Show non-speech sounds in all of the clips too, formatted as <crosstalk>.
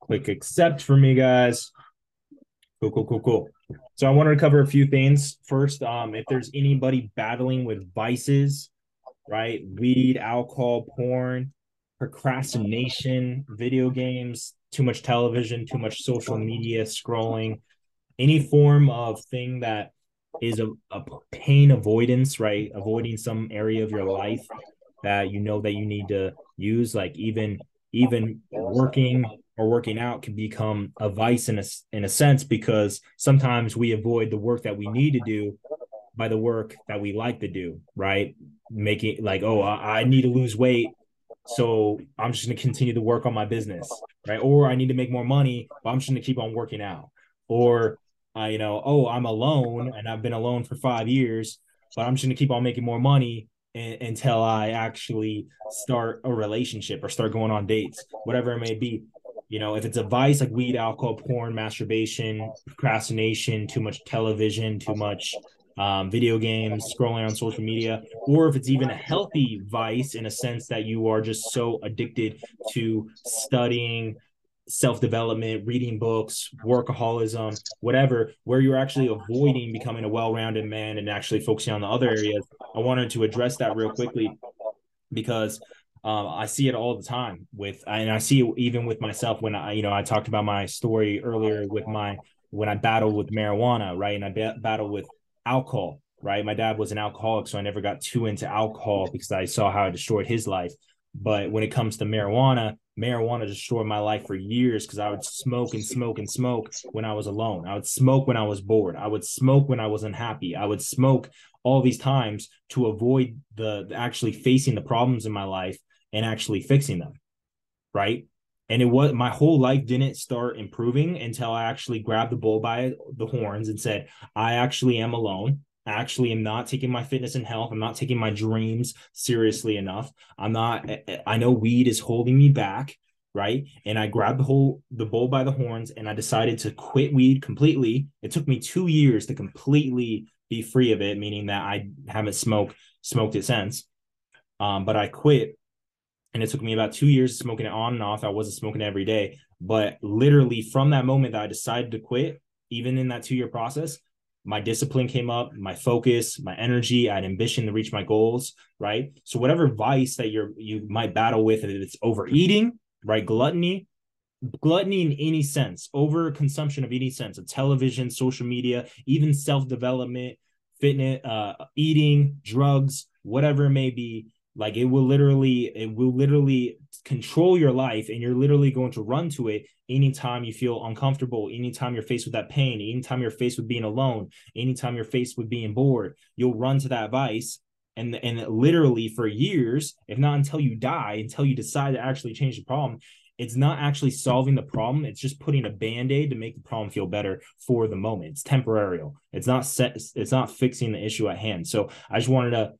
Click accept for me, guys. Cool, cool, cool, cool. So I wanted to cover a few things. First, um, if there's anybody battling with vices, right? Weed, alcohol, porn, procrastination, video games, too much television, too much social media scrolling, any form of thing that is a, a pain avoidance, right? Avoiding some area of your life that you know that you need to use, like even even working or working out can become a vice in a in a sense because sometimes we avoid the work that we need to do by the work that we like to do, right? Making like, oh, I, I need to lose weight, so I'm just going to continue to work on my business, right? Or I need to make more money, but I'm just going to keep on working out. Or uh, you know, oh, I'm alone and I've been alone for five years, but I'm just going to keep on making more money until I actually start a relationship or start going on dates, whatever it may be. You know, if it's a vice like weed, alcohol, porn, masturbation, procrastination, too much television, too much um, video games, scrolling on social media, or if it's even a healthy vice in a sense that you are just so addicted to studying, self development, reading books, workaholism, whatever, where you're actually avoiding becoming a well rounded man and actually focusing on the other areas. I wanted to address that real quickly because um, I see it all the time with, and I see it even with myself when I, you know, I talked about my story earlier with my, when I battled with marijuana, right? And I ba- battled with alcohol, right? My dad was an alcoholic, so I never got too into alcohol because I saw how it destroyed his life. But when it comes to marijuana, marijuana destroyed my life for years because I would smoke and smoke and smoke when I was alone. I would smoke when I was bored. I would smoke when I was unhappy. I would smoke all these times to avoid the actually facing the problems in my life and actually fixing them. Right. And it was my whole life didn't start improving until I actually grabbed the bull by the horns and said, I actually am alone actually am not taking my fitness and health i'm not taking my dreams seriously enough. I'm not i know weed is holding me back right? And i grabbed the whole the bull by the horns and i decided to quit weed completely. It took me two years to completely be free of it meaning that i haven't smoked smoked it since. Um, but i quit and it took me about two years smoking it on and off. I wasn't smoking every day but literally from that moment that i decided to quit even in that two year process my discipline came up, my focus, my energy, I had ambition to reach my goals, right? So whatever vice that you're you might battle with, if it's overeating, right? Gluttony, gluttony in any sense, over consumption of any sense of television, social media, even self-development, fitness, uh, eating, drugs, whatever it may be, like it will literally, it will literally control your life and you're literally going to run to it anytime you feel uncomfortable, anytime you're faced with that pain, anytime you're faced with being alone, anytime you're faced with being bored, you'll run to that vice. And, and literally for years, if not until you die, until you decide to actually change the problem, it's not actually solving the problem. It's just putting a band-aid to make the problem feel better for the moment. It's temporary. It's not set, it's not fixing the issue at hand. So I just wanted to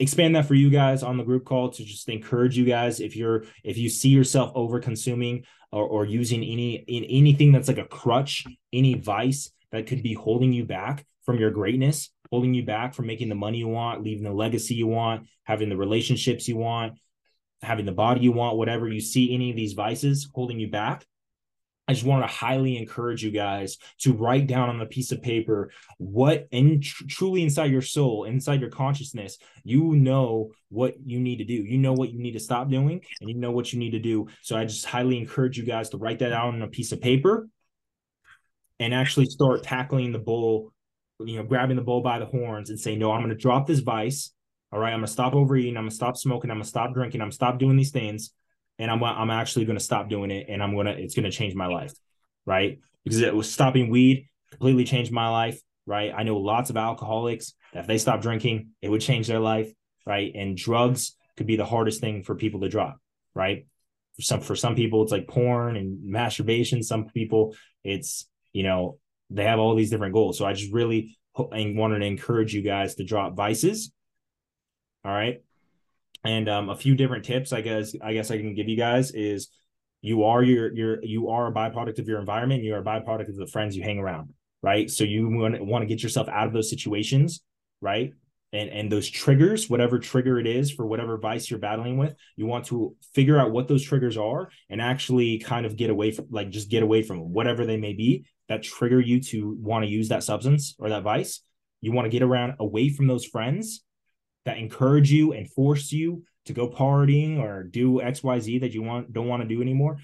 expand that for you guys on the group call to just encourage you guys if you're if you see yourself over consuming or, or using any in anything that's like a crutch any vice that could be holding you back from your greatness holding you back from making the money you want leaving the legacy you want having the relationships you want having the body you want whatever you see any of these vices holding you back I just want to highly encourage you guys to write down on a piece of paper what and tr- truly inside your soul, inside your consciousness, you know what you need to do. You know what you need to stop doing and you know what you need to do. So I just highly encourage you guys to write that out on a piece of paper and actually start tackling the bull, you know, grabbing the bull by the horns and say, no, I'm going to drop this vice. All right. I'm going to stop overeating. I'm going to stop smoking. I'm going to stop drinking. I'm going to stop doing these things and I'm I'm actually going to stop doing it, and I'm gonna it's going to change my life, right? Because it was stopping weed completely changed my life, right? I know lots of alcoholics that if they stop drinking, it would change their life, right? And drugs could be the hardest thing for people to drop, right? For some for some people, it's like porn and masturbation. Some people, it's you know they have all these different goals. So I just really and wanted to encourage you guys to drop vices. All right and um, a few different tips i guess i guess i can give you guys is you are your your you are a byproduct of your environment you are a byproduct of the friends you hang around right? So you want, to want to get yourself out of those situations right? And and those triggers whatever trigger it is for whatever vice you're battling with you want to figure out what those triggers are and actually kind of get away from like just get away from whatever they may be that trigger you to want to use that substance or that vice. You want to get around away from those friends that encourage you and force you to go partying or do xyz that you want don't want to do anymore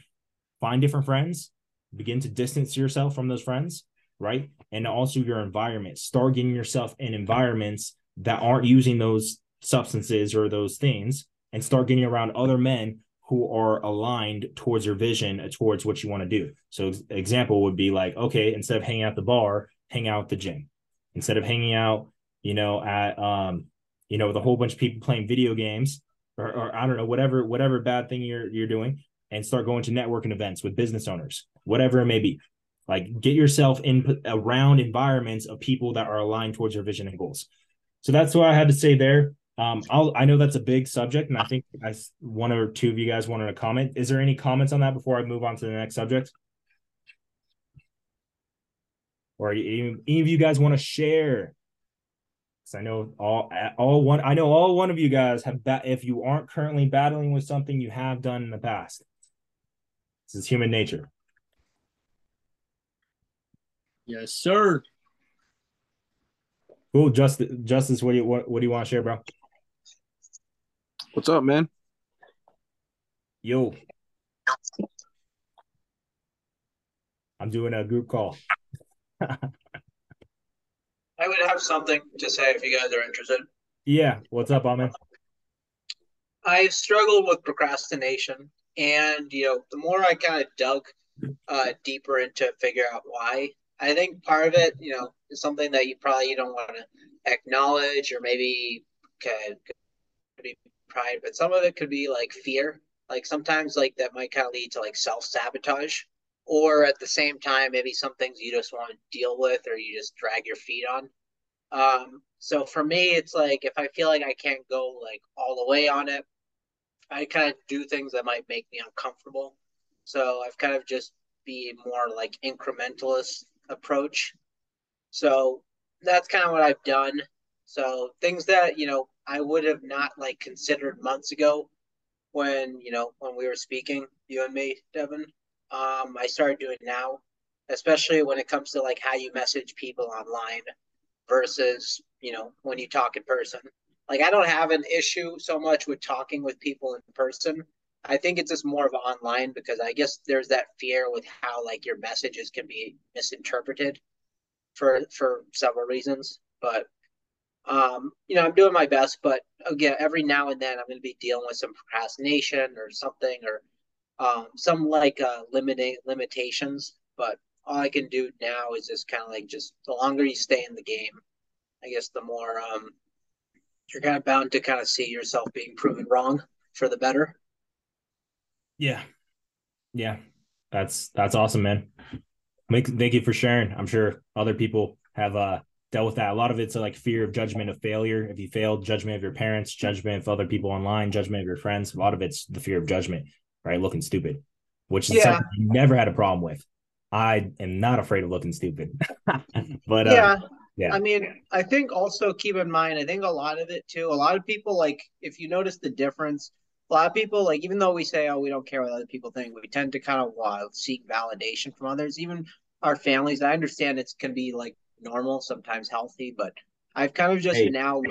find different friends begin to distance yourself from those friends right? And also your environment. Start getting yourself in environments that aren't using those substances or those things and start getting around other men who are aligned towards your vision towards what you want to do. So example would be like okay instead of hanging out the bar hang out the gym. Instead of hanging out you know at um you know with a whole bunch of people playing video games or, or i don't know whatever whatever bad thing you're you're doing and start going to networking events with business owners whatever it may be like get yourself in around environments of people that are aligned towards your vision and goals so that's what I had to say there. Um, I'll, I know that's a big subject, and I think I, one or two of you guys wanted to comment. Is there any comments on that before I move on to the next subject? Or any, any of you guys want to share? Because I know all all one I know all one of you guys have bat if you aren't currently battling with something you have done in the past. This is human nature. Yes, sir. Cool, Justice. Justice, what do you what, what do you want to share, bro? What's up, man? Yo, I'm doing a group call. <laughs> I would have something to say if you guys are interested. Yeah, what's up, Amin? I struggled with procrastination, and you know, the more I kind of dug uh, deeper into figure out why, I think part of it, you know, is something that you probably you don't want to acknowledge, or maybe could, could be pride, but some of it could be like fear. Like sometimes, like that might kind of lead to like self sabotage, or at the same time, maybe some things you just want to deal with, or you just drag your feet on. Um, so for me, it's like if I feel like I can't go like all the way on it, I kind of do things that might make me uncomfortable. So I've kind of just be more like incrementalist approach. So that's kind of what I've done. So things that, you know, I would have not like considered months ago when, you know, when we were speaking, you and me, Deven, um, I started doing now, especially when it comes to like how you message people online versus, you know, when you talk in person. Like I don't have an issue so much with talking with people in person. I think it's just more of online because I guess there's that fear with how like your messages can be misinterpreted for for several reasons. But um, you know, I'm doing my best, but again, every now and then I'm going to be dealing with some procrastination or something or um, some like uh, limiting limitations. But all I can do now is just kind of like just the longer you stay in the game, I guess the more um, you're kind of bound to kind of see yourself being proven wrong for the better. Yeah. Yeah. That's that's awesome, man. Thank, you for sharing. I'm sure other people have uh dealt with that. A lot of it's like fear of judgment of failure. If you failed, judgment of your parents, judgment of other people online, judgment of your friends. A lot of it's the fear of judgment, right? Looking stupid, which is yeah. something I never had a problem with. I am not afraid of looking stupid. <laughs> but uh, yeah. Yeah. I mean, I think also keep in mind, I think a lot of it too, a lot of people like if you notice the difference a lot of people like even though we say oh we don't care what other people think we tend to kind of uh, seek validation from others even our families i understand it's can be like normal sometimes healthy but i've kind of just hey, now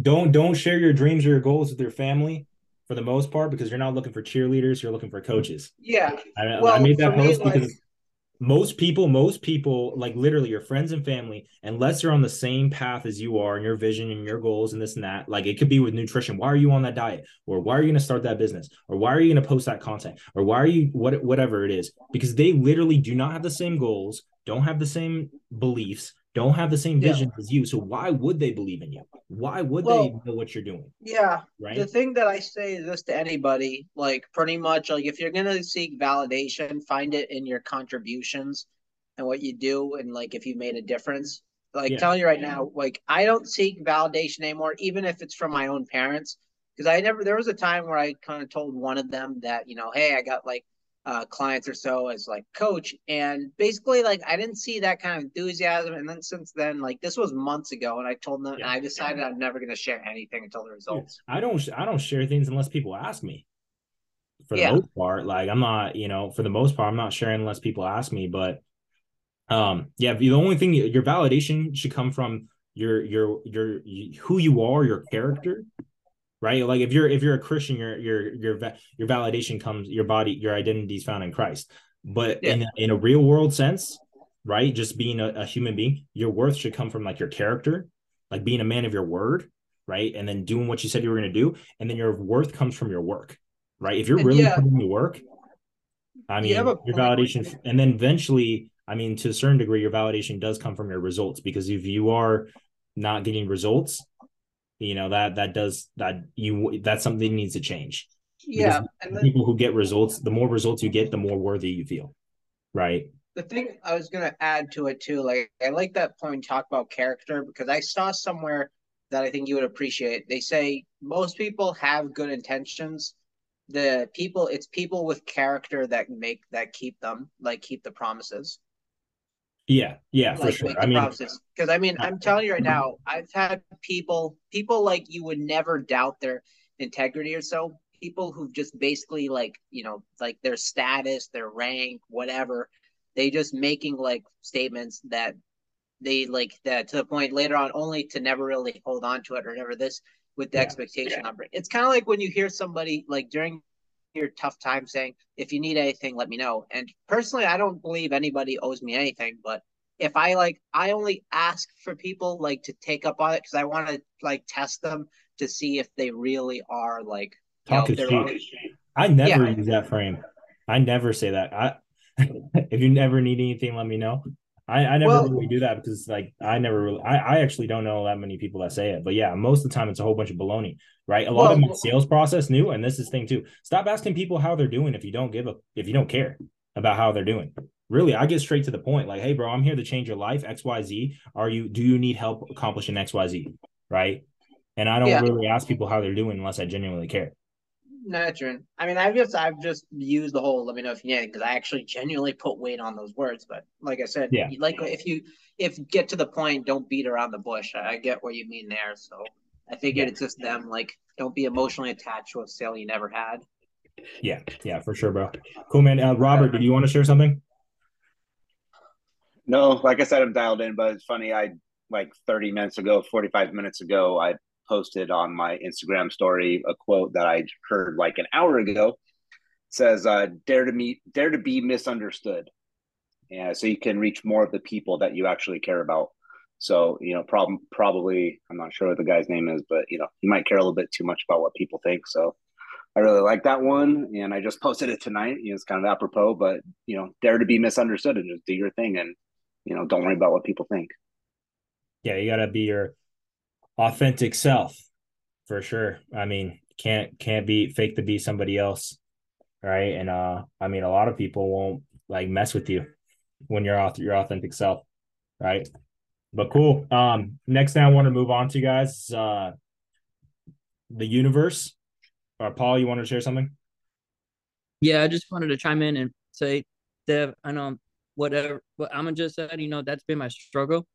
don't don't share your dreams or your goals with your family for the most part because you're not looking for cheerleaders you're looking for coaches. Yeah. I, well, I made that post me, because like, most people most people like literally your friends and family unless you're on the same path as you are and your vision and your goals and this and that like it could be with nutrition. Why are you on that diet? Or why are you going to start that business? Or why are you going to post that content? Or why are you what whatever it is. Because they literally do not have the same goals don't have the same beliefs don't have the same vision yeah. as you. So why would they believe in you? Why would well, they know what you're doing? Yeah. Right. The thing that I say is this to anybody, like pretty much like if you're gonna seek validation, find it in your contributions and what you do and like if you made a difference. Like yeah. telling you right now, like I don't seek validation anymore, even if it's from my own parents. Because I never there was a time where I kind of told one of them that, you know, hey, I got like uh, clients or so as like coach. And basically, like I didn't see that kind of enthusiasm. And then since then, like this was months ago, and I told them, yeah. and I decided I'm never going to share anything until the results. I don't, I don't share things unless people ask me. For the yeah. most part, like I'm not, you know, for the most part, I'm not sharing unless people ask me. But, um, yeah, the only thing your validation should come from your your your who you are, your character, right? Like if you're if you're a Christian, your your your your validation comes your body your identity is found in Christ. But yeah. in a, in a real world sense, right? Just being a, a human being, your worth should come from like your character, like being a man of your word, right? And then doing what you said you were going to do, and then your worth comes from your work, right? If you're really yeah. putting the work, I mean, you your validation, and then eventually, I mean, to a certain degree, your validation does come from your results because if you are not getting results, you know that that does that you that's something that needs to change. Yeah then, people who get results the more results you get the more worthy you feel right? The thing i was going to add to it too like i like that point talk about character because i saw somewhere that i think you would appreciate. They say most people have good intentions. The people it's people with character that make that keep them like keep the promises yeah, yeah, for sure. I mean, because I mean, I'm telling you right mm-hmm. now, I've had people, people like you would never doubt their integrity or so. People who just basically like, you know, like their status, their rank, whatever. They just making like statements that they like that to the point later on, only to never really hold on to it or never this with the yeah. expectation yeah. it. It's kind of like when you hear somebody like during your tough time saying, if you need anything, let me know. And personally, I don't believe anybody owes me anything, but if I like, I only ask for people like to take up on it because I want to like test them to see if they really are like talk know, I never yeah. use that frame. I never say that. I <laughs> if you never need anything, let me know. I, I never well, really do that because like I never really I, I actually don't know that many people that say it. But yeah, most of the time it's a whole bunch of baloney, right? A lot well, of my sales process new, and this is thing too. Stop asking people how they're doing if you don't give a if you don't care about how they're doing. Really, I get straight to the point. Like, hey, bro, I'm here to change your life. XYZ. Are you do you need help accomplishing XYZ? Right. And I don't yeah. really ask people how they're doing unless I genuinely care. Natron. I mean, I've just I've just used the whole. Let me know if you need because I actually genuinely put weight on those words. But like I said, yeah, like if you if get to the point, don't beat around the bush. I, I get what you mean there. So I figured yeah. it's just them. Like, don't be emotionally attached to a sale you never had. Yeah, yeah, for sure, bro. Cool, man. Uh, Robert, did you want to share something? No, like I said, I'm dialed in, but it's funny. I like 30 minutes ago, 45 minutes ago, I posted on my Instagram story a quote that I heard like an hour ago. It says, uh, "Dare to meet, dare to be misunderstood." Yeah, so you can reach more of the people that you actually care about. So you know, prob- probably I'm not sure what the guy's name is, but you know, you might care a little bit too much about what people think. So I really like that one, and I just <laughs> posted it tonight. You know, it's kind of apropos, but you know, dare to be misunderstood and just do your thing, and you know, don't worry about what people think. Yeah, you got to be your authentic self for sure. I mean, can't can't be fake to be somebody else, right? And uh, I mean, a lot of people won't like mess with you when you're off your authentic self, right? But cool. Um, next thing I want to move on to, guys, uh, the universe. Uh, Paul, you want to share something? Yeah, I just wanted to chime in and say, Dev, I know whatever what I'm just said, you know, that's been my struggle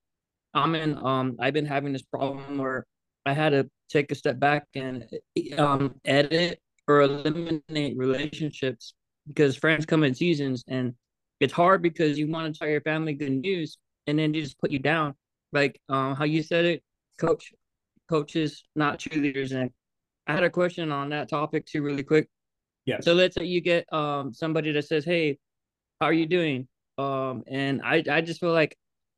I'm in um I've been having this problem where I had to take a step back and um edit or eliminate relationships because friends come in seasons and it's hard because you want to tell your family good news and then they just put you down. Like um how you said it, coach coaches, not cheerleaders. And I had a question on that topic too, really quick. Yeah. So let's say you get um somebody that says, Hey, how are you doing? Um, and I I just feel like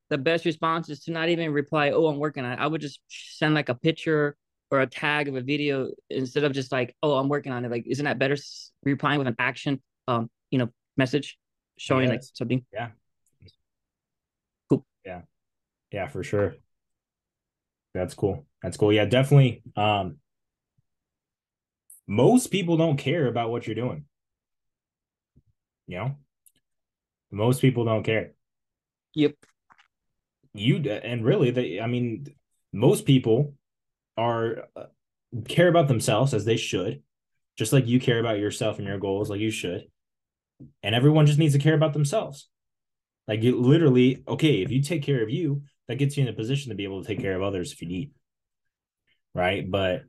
the best response is to not even reply, oh, I'm working on it. I would just send like a picture or a tag of a video instead of just like, oh, I'm working on it. Like, isn't that better replying with an action, um, you know, message showing yes. like something? Yeah. Cool. Yeah. Yeah, for sure. That's cool. That's cool. Yeah, definitely. Um, most people don't care about what you're doing. You know, most people don't care. Yep you and really they i mean most people are uh, care about themselves as they should just like you care about yourself and your goals like you should And everyone just needs to care about themselves. Like you literally, okay, if you take care of you, that gets you in a position to be able to take care of others if you need. Right. But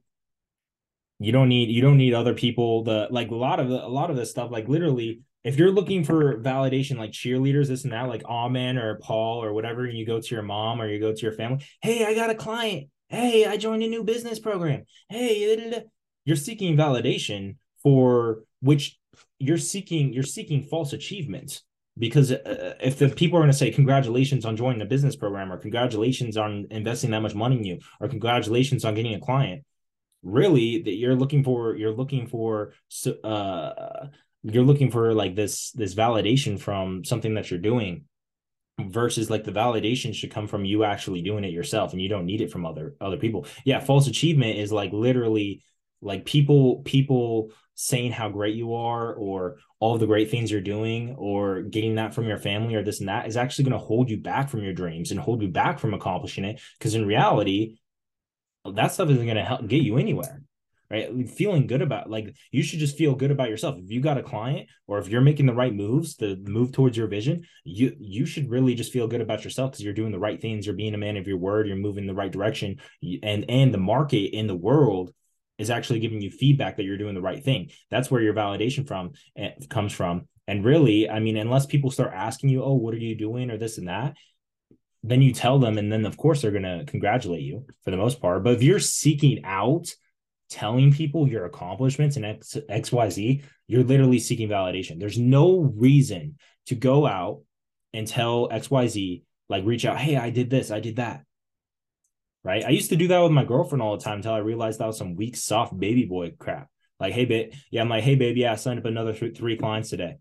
you don't need you don't need other people the like a lot of the, a lot of this stuff like literally if you're looking for validation like cheerleaders this and that like Amin or Paul or whatever and you go to your mom or you go to your family hey I got a client. Hey I joined a new business program. Hey you're seeking validation for which you're seeking you're seeking false achievements because uh, if the people are going to say congratulations on joining the business program or congratulations on investing that much money in you or congratulations on getting a client really that you're looking for you're looking for uh you're looking for like this this validation from something that you're doing versus like the validation should come from you actually doing it yourself and you don't need it from other other people. Yeah false achievement is like literally like people people saying how great you are or all the great things you're doing or getting that from your family or this and that is actually going to hold you back from your dreams and hold you back from accomplishing it because in reality that stuff isn't going to help get you anywhere right? Feeling good about like you should just feel good about yourself. If you got a client or if you're making the right moves to move towards your vision you you should really just feel good about yourself because you're doing the right things you're being a man of your word you're moving the right direction and and the market in the world is actually giving you feedback that you're doing the right thing. That's where your validation from eh, comes from. And really i mean unless people start asking you oh what are you doing? or this and that then you tell them and then of course they're going to congratulate you for the most part. But if you're seeking out telling people your accomplishments and X, xyz you're literally seeking validation. There's no reason to go out and tell xyz like reach out hey i did this i did that. Right? I used to do that with my girlfriend all the time until i realized that was some weak soft baby boy crap. Like hey babe yeah i'm like hey baby yeah i signed up another th- three clients today.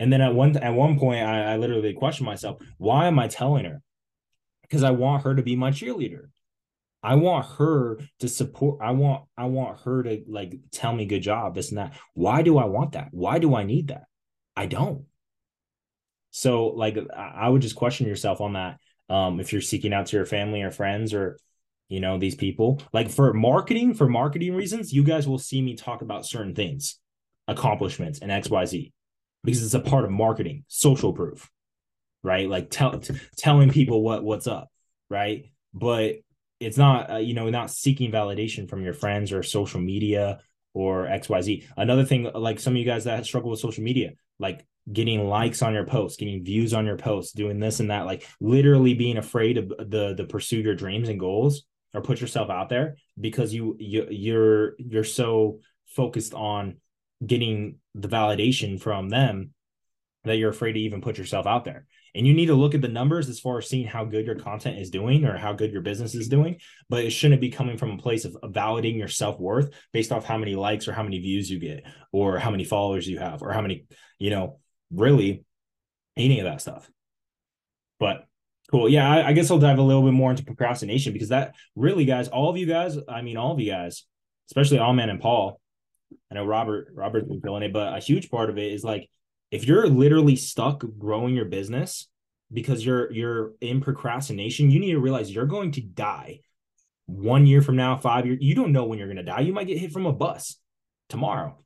And then at one at one point, I, I literally questioned myself: Why am I telling her? Because I want her to be my cheerleader. I want her to support. I want I want her to like tell me good job, this and that. Why do I want that? Why do I need that? I don't. So like I would just question yourself on that. Um, if you're seeking out to your family or friends or you know these people like for marketing for marketing reasons you guys will see me talk about certain things accomplishments and xyz because it's a part of marketing, social proof, right? Like tell, t- telling people what what's up, right? But it's not, uh, you know, not seeking validation from your friends or social media or XYZ. Another thing, like some of you guys that struggle with social media, like getting likes on your posts, getting views on your posts, doing this and that, like literally being afraid of the the pursue your dreams and goals or put yourself out there because you you you're you're so focused on getting the validation from them that you're afraid to even put yourself out there. And you need to look at the numbers as far as seeing how good your content is doing or how good your business is doing. But it shouldn't be coming from a place of, validating your self worth based off how many likes or how many views you get or how many followers you have or how many, you know, really any of that stuff. But cool. Yeah, I, I guess I'll dive a little bit more into procrastination because that really, guys, all of you guys, I mean, all of you guys, especially Amin and Paul, I know Robert Robert's been feeling it, but a huge part of it is like if you're literally stuck growing your business because you're you're in procrastination, you need to realize you're going to die one year from now, five years. You don't know when you're going to die. You might get hit from a bus tomorrow.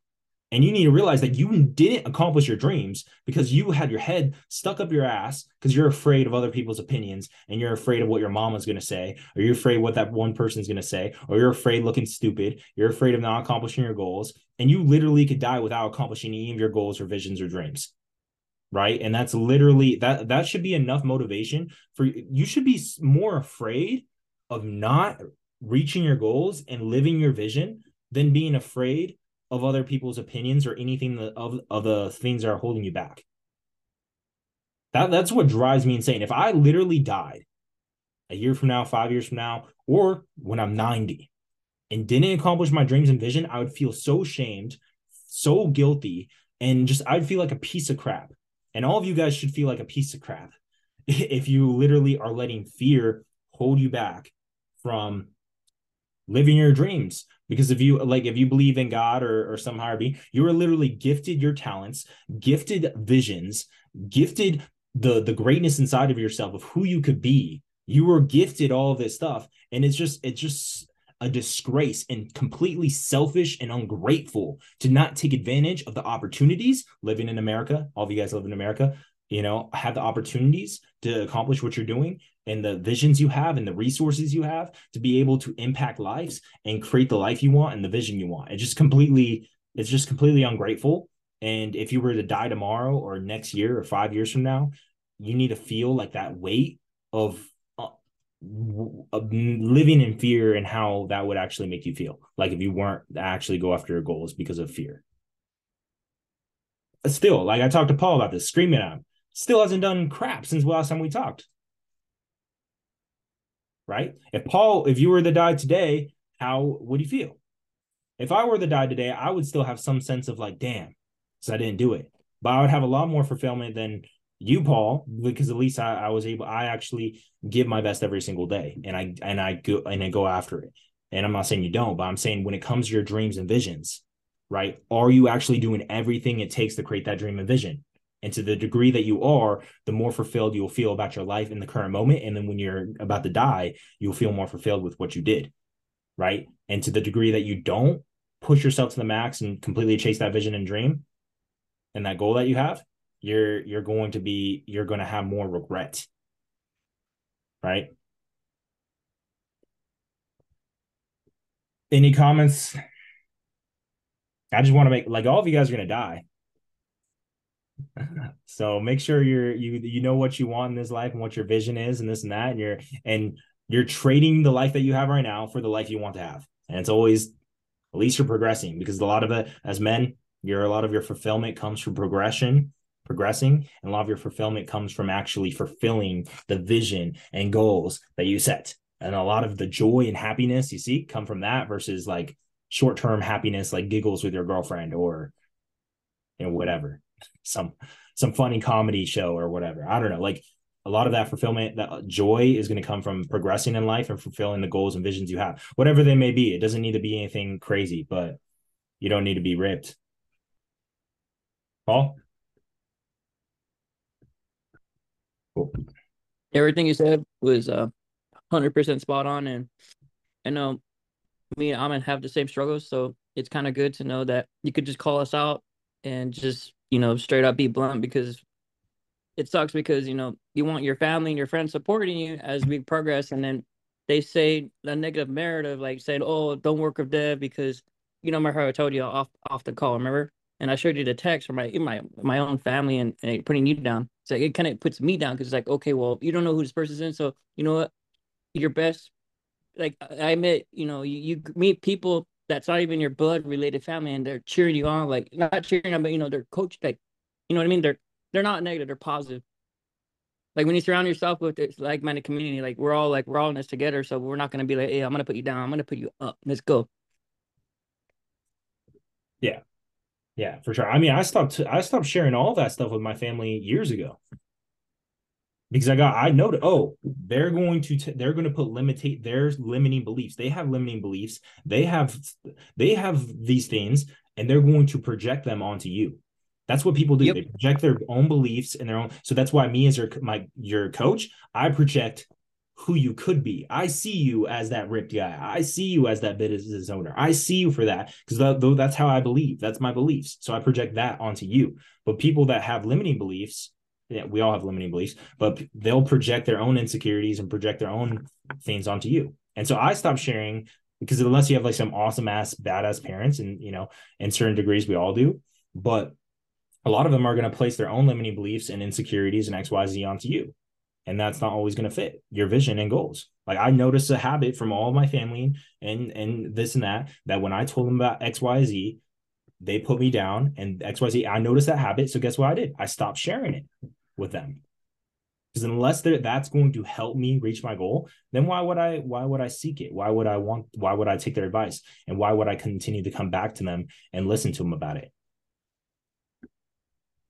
And you need to realize that you didn't accomplish your dreams because you had your head stuck up your ass because you're afraid of other people's opinions and you're afraid of what your mama's going to say, or you're afraid what that one person's going to say, or you're afraid looking stupid. You're afraid of not accomplishing your goals. And you literally could die without accomplishing any of your goals or visions or dreams. Right. And that's literally that, that should be enough motivation for you should be more afraid of not reaching your goals and living your vision than being afraid of other people's opinions or anything that, of of the things that are holding you back. That that's what drives me insane. If I literally died a year from now, five years from now, or when I'm 90 and didn't accomplish my dreams and vision, I would feel so shamed, so guilty, and just I'd feel like a piece of crap. And all of you guys should feel like a piece of crap <laughs> if you literally are letting fear hold you back from living your dreams. Because if you like if you believe in god or, or some higher being you are literally gifted your talents gifted visions gifted the the greatness inside of yourself of who you could be. You were gifted all this stuff and it's just it's just a disgrace and completely selfish and ungrateful to not take advantage of the opportunities. Living in America. All of you guys live in America, you know, have the opportunities to accomplish what you're doing and the visions you have and the resources you have to be able to impact lives and create the life you want and the vision you want. It's just completely, it's just completely ungrateful. And if you were to die tomorrow or next year or five years from now, you need to feel like that weight of uh, living in fear and how that would actually make you feel like if you weren't actually go after your goals because of fear still like i talked to paul about this screaming at him still hasn't done crap since the last time we talked right if paul if you were the die today how would you feel if i were the die today i would still have some sense of like damn so i didn't do it but i would have a lot more fulfillment than you, Paul, because at least I, I was able, I actually give my best every single day and I, and I go, and I go after it. And I'm not saying you don't, but I'm saying when it comes to your dreams and visions, right? Are you actually doing everything it takes to create that dream and vision? And to the degree that you are, the more fulfilled you'll feel about your life in the current moment. And then when you're about to die, you'll feel more fulfilled with what you did. Right. And to the degree that you don't push yourself to the max and completely chase that vision and dream and that goal that you have, you're you're going to be you're going to have more regret right any comments i just want to make like all of you guys are going to die <laughs> so make sure you're you you know what you want in this life and what your vision is and this and that and you're and you're trading the life that you have right now for the life you want to have. And it's always at least you're progressing because a lot of it as men your a lot of your fulfillment comes from progression progressing and a lot of your fulfillment comes from actually fulfilling the vision and goals that you set. And a lot of the joy and happiness you see come from that versus like short-term happiness like giggles with your girlfriend or you know whatever some some funny comedy show or whatever. I don't know. Like a lot of that fulfillment that joy is going to come from progressing in life and fulfilling the goals and visions you have. Whatever they may be it doesn't need to be anything crazy but you don't need to be ripped. Paul? Cool. Everything you said was uh hundred percent spot on, and I know me and Amin have the same struggles, so it's kind of good to know that you could just call us out and just you know straight up be blunt because it sucks because you know you want your family and your friends supporting you as we progress, and then they say the negative narrative like saying, "Oh, don't work with Dev because you know remember how I told you off off the call, remember?" And I showed you the text from my my my own family and, and putting you down. So it kind of puts me down because it's like, okay, well, you don't know who this person's in, so you know what, your best. Like I met, you know, you, you meet people that's not even your blood related family, and they're cheering you on, like not cheering on, but you know, they're coach, like, you know what I mean? They're they're not negative, they're positive. Like when you surround yourself with this like-minded community, like we're all like we're all in this together, so we're not gonna be like, hey, I'm gonna put you down, I'm gonna put you up, let's go. Yeah, yeah, for sure. I mean, I stopped I stopped sharing all that stuff with my family years ago. Because I got I know that oh, they're going to t- they're going to put limitate their limiting beliefs. They have limiting beliefs. They have they have these things and they're going to project them onto you. That's what people do. Yep. They project their own beliefs and their own. So that's why me as your my your coach, I project who you could be. I see you as that ripped guy. I see you as that business owner. I see you for that because though that's how I believe. That's my beliefs. So I project that onto you. But people that have limiting beliefs, yeah, we all have limiting beliefs, but they'll project their own insecurities and project their own things onto you. And so I stopped sharing because unless you have like some awesome ass badass parents, and you know, in certain degrees we all do, but a lot of them are going to place their own limiting beliefs and insecurities and XYZ onto you. And that's not always going to fit your vision and goals. Like i noticed a habit from all of my family and and this and that that when i told them about xyz they put me down and xyz i noticed that habit. So guess what i did? I stopped sharing it with them. Because unless that's going to help me reach my goal then why would i why would i seek it? Why would i want why would i take their advice? And why would i continue to come back to them and listen to them about it?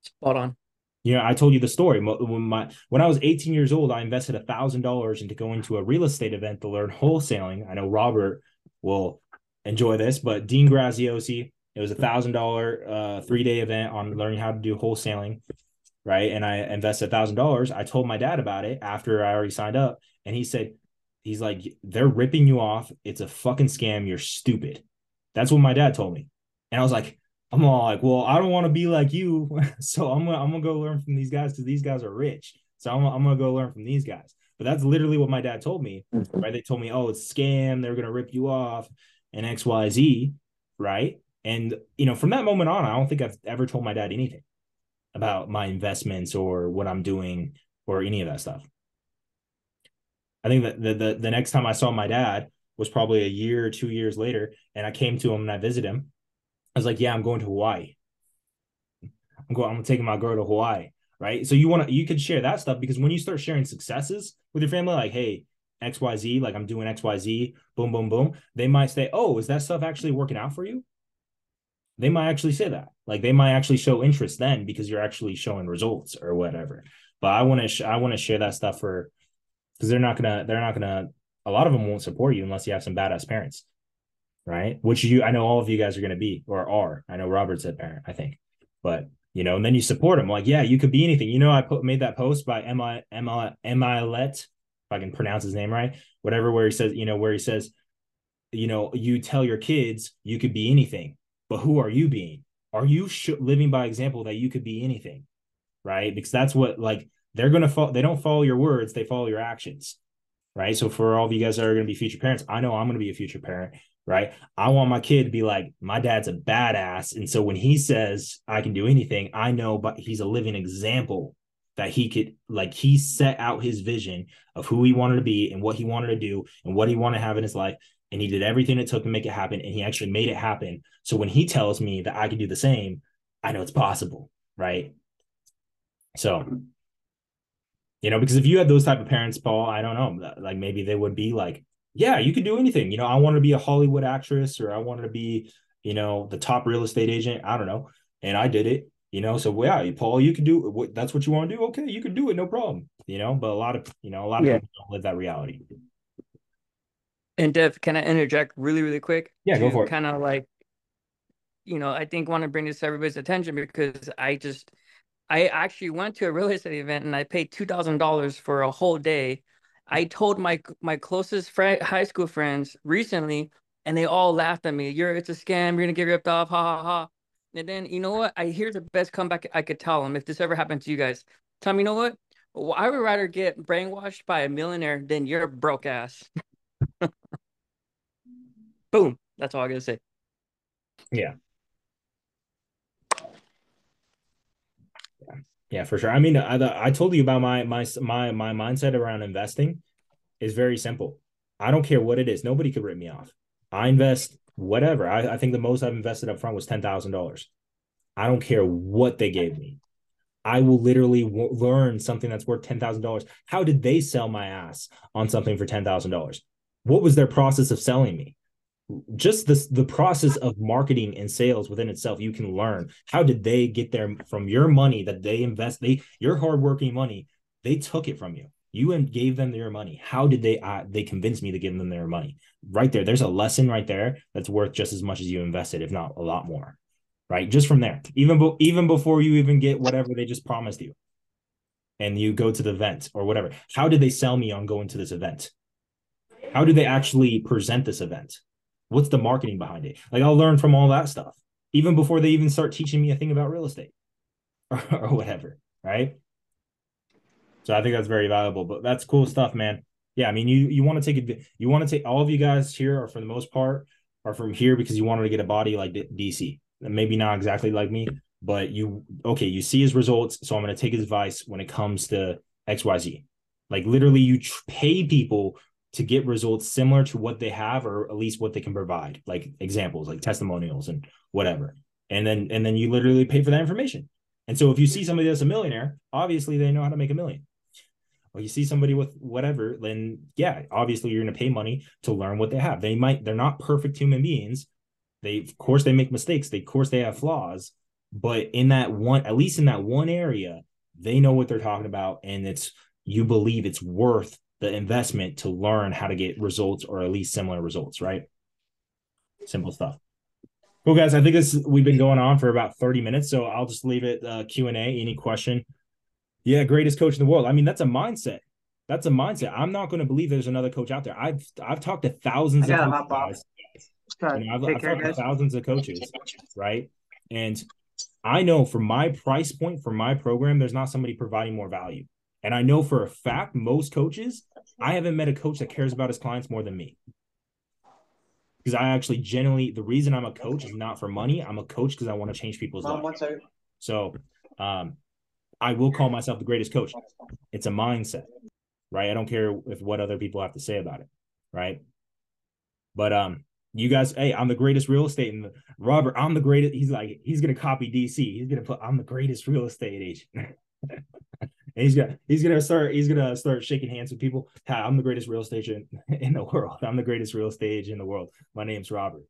Spot on. You know, I told you the story. When my when I was 18 years old, I invested a thousand dollars into going to a real estate event to learn wholesaling. I know Robert will enjoy this, but Dean Graziosi, it was a thousand dollar uh three day event on learning how to do wholesaling, right? And I invested a thousand dollars. I told my dad about it after I already signed up, and he said, he's like, they're ripping you off. It's a fucking scam. You're stupid. That's what my dad told me. And I was like, I'm all like, well, I don't want to be like you. <laughs> so I'm gonna I'm gonna go learn from these guys because these guys are rich. So I'm, I'm gonna go learn from these guys. But that's literally what my dad told me. Mm-hmm. Right. They told me, oh, it's scam, they're gonna rip you off and XYZ. Right. And you know, from that moment on, I don't think I've ever told my dad anything about my investments or what I'm doing or any of that stuff. I think that the, the the next time I saw my dad was probably a year or two years later, and I came to him and I visited him. I was like, "Yeah, I'm going to Hawaii. I'm going. I'm taking my girl to Hawaii." Right. So you want to you could share that stuff because when you start sharing successes with your family, like, "Hey, X Y Z, like I'm doing X Y Z, boom, boom, boom," they might say, "Oh, is that stuff actually working out for you?" They might actually say that. Like they might actually show interest then because you're actually showing results or whatever. But I want to sh- I want to share that stuff for because they're not gonna they're not gonna a lot of them won't support you unless you have some badass parents right? Which you i know all of you guys are gonna be or are. I know robert's a parent i think. But you know and then you support them. Like yeah you could be anything. You know i put made that post by emma emma emma let if i can pronounce his name right whatever where he says you know where he says you know you tell your kids you could be anything but who are you being? Are you sh- living by example that you could be anything right? Because that's what like they're going to follow they don't follow your words they follow your actions right? So for all of you guys that are going to be future parents i know i'm going to be a future parent right? I want my kid to be like my dad's a badass and so when he says i can do anything i know but he's a living example that he could like he set out his vision of who he wanted to be and what he wanted to do and what he wanted to have in his life and he did everything it took to make it happen and he actually made it happen. So when he tells me that i can do the same i know it's possible right? So you know because if you had those type of parents paul i don't know like maybe they would be like yeah you could do anything. You know i want to be a hollywood actress or i wanted to be you know the top real estate agent. I don't know. And i did it you know so yeah paul you could do what that's what you want to do? Okay you can do it no problem you know? But a lot of you know a lot of yeah. people don't live that reality and dev can i interject really really quick yeah go for it kind of like you know i think want to bring this to everybody's attention because i just I actually went to a real estate event and I paid two thousand dollars for a whole day. I told my my closest friend, high school friends recently, and they all laughed at me. You're it's a scam. You're gonna get ripped off. Ha ha ha. And then you know what? I hear the best comeback I could tell them if this ever happened to you guys. Tell me, you know what? Well, I would rather get brainwashed by a millionaire than your broke ass. <laughs> Boom. That's all I gotta say. Yeah. Yeah, for sure. I mean, I, I told you about my my my my mindset around investing is very simple. I don't care what it is. Nobody could rip me off. I invest whatever. I, I think the most I've invested up front was ten thousand dollars. I don't care what they gave me. I will literally w- learn something that's worth ten thousand dollars. How did they sell my ass on something for ten thousand dollars? What was their process of selling me? Just this the process of marketing and sales within itself you can learn. How did they get there from your money that they invest they your hardworking money they took it from you. You gave them their money. How did they uh, they convince me to give them their money? Right there. There's a lesson right there that's worth just as much as you invested if not a lot more. Right? Just from there. Even be, even before you even get whatever they just promised you. And you go to the event or whatever. How did they sell me on going to this event? How did they actually present this event What's the marketing behind it? Like I'll learn from all that stuff, even before they even start teaching me a thing about real estate or, <laughs> or whatever. Right. So I think that's very valuable, but that's cool stuff, man. Yeah. I mean, you, you want to take you want to take all of you guys here are for the most part are from here because you wanted to get a body like DC. Maybe not exactly like me, but you, okay, you see his results. So I'm going to take his advice when it comes to XYZ. Like literally, you pay people to get results similar to what they have or at least what they can provide like examples like testimonials and whatever. And then and then you literally pay for that information. And so if you see somebody that's a millionaire obviously they know how to make a million. Or you see somebody with whatever then yeah obviously you're going to pay money to learn what they have. They might they're not perfect human beings. They of course they make mistakes. They of course they have flaws. But in that one at least in that one area they know what they're talking about and it's you believe it's worth the investment to learn how to get results or at least similar results, right? Simple stuff. Cool, guys. I think this we've been going on for about 30 minutes, so I'll just leave it uh, Q and A. Any question? Yeah, greatest coach in the world. I mean, that's a mindset. That's a mindset. I'm not going to believe there's another coach out there. I've I've talked to thousands of coaches, guys. You know, I've, I've talked to thousands of coaches, right? And I know for my price point for my program, there's not somebody providing more value. And I know for a fact, most coaches, I haven't met a coach that cares about his clients more than me. Because I actually genuinely, the reason I'm a coach is not for money. I'm a coach because I want to change people's lives. So, um, I will call myself the greatest coach. It's a mindset, right? I don't care if what other people have to say about it, right? But um, you guys, hey, I'm the greatest real estate. And Robert, I'm the greatest. He's like, he's gonna copy DC. He's gonna put, I'm the greatest real estate agent. <laughs> he's gonna he's gonna start he's gonna start shaking hands with people. Hi, I'm the greatest real estate agent <laughs> in the world. I'm the greatest real estate agent in the world. My name's Robert,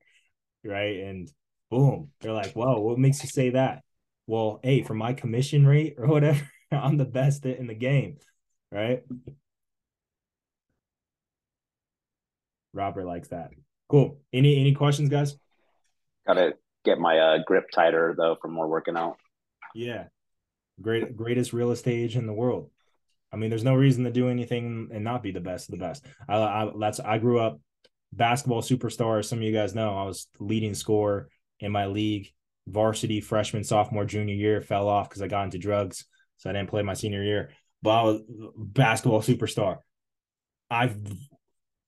right? And boom, they're like, "Whoa, what makes you say that?" Well, hey, for my commission rate or whatever, <laughs> I'm the best in the game, right? Robert likes that. Cool. Any any questions, guys? Gotta get my uh, grip tighter though from more working out. Yeah. Great greatest real estate agent in the world. I mean, there's no reason to do anything and not be the best of the best. I, I that's I grew up basketball superstar. Some of you guys know I was leading scorer in my league, varsity freshman, sophomore, junior year. Fell off because I got into drugs, so I didn't play my senior year. But I was basketball superstar. I've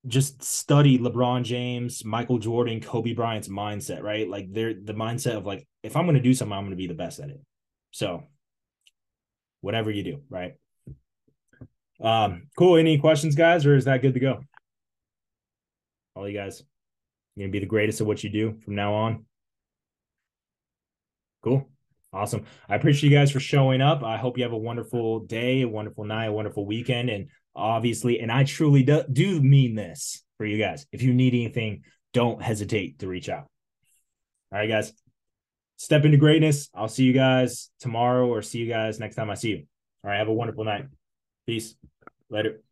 just studied LeBron James, Michael Jordan, Kobe Bryant's mindset, right? Like they're the mindset of like, if I'm going to do something, I'm going to be the best at it. So whatever you do, right? Um, cool. Any questions, guys, or is that good to go? All you guys, you're gonna be the greatest at what you do from now on. Cool. Awesome. I appreciate you guys for showing up. I hope you have a wonderful day, a wonderful night, a wonderful weekend. And obviously, and I truly do, do mean this for you guys. If you need anything, don't hesitate to reach out. All right, guys. Step into greatness. I'll see you guys tomorrow or see you guys next time I see you. All right. Have a wonderful night. Peace. Later.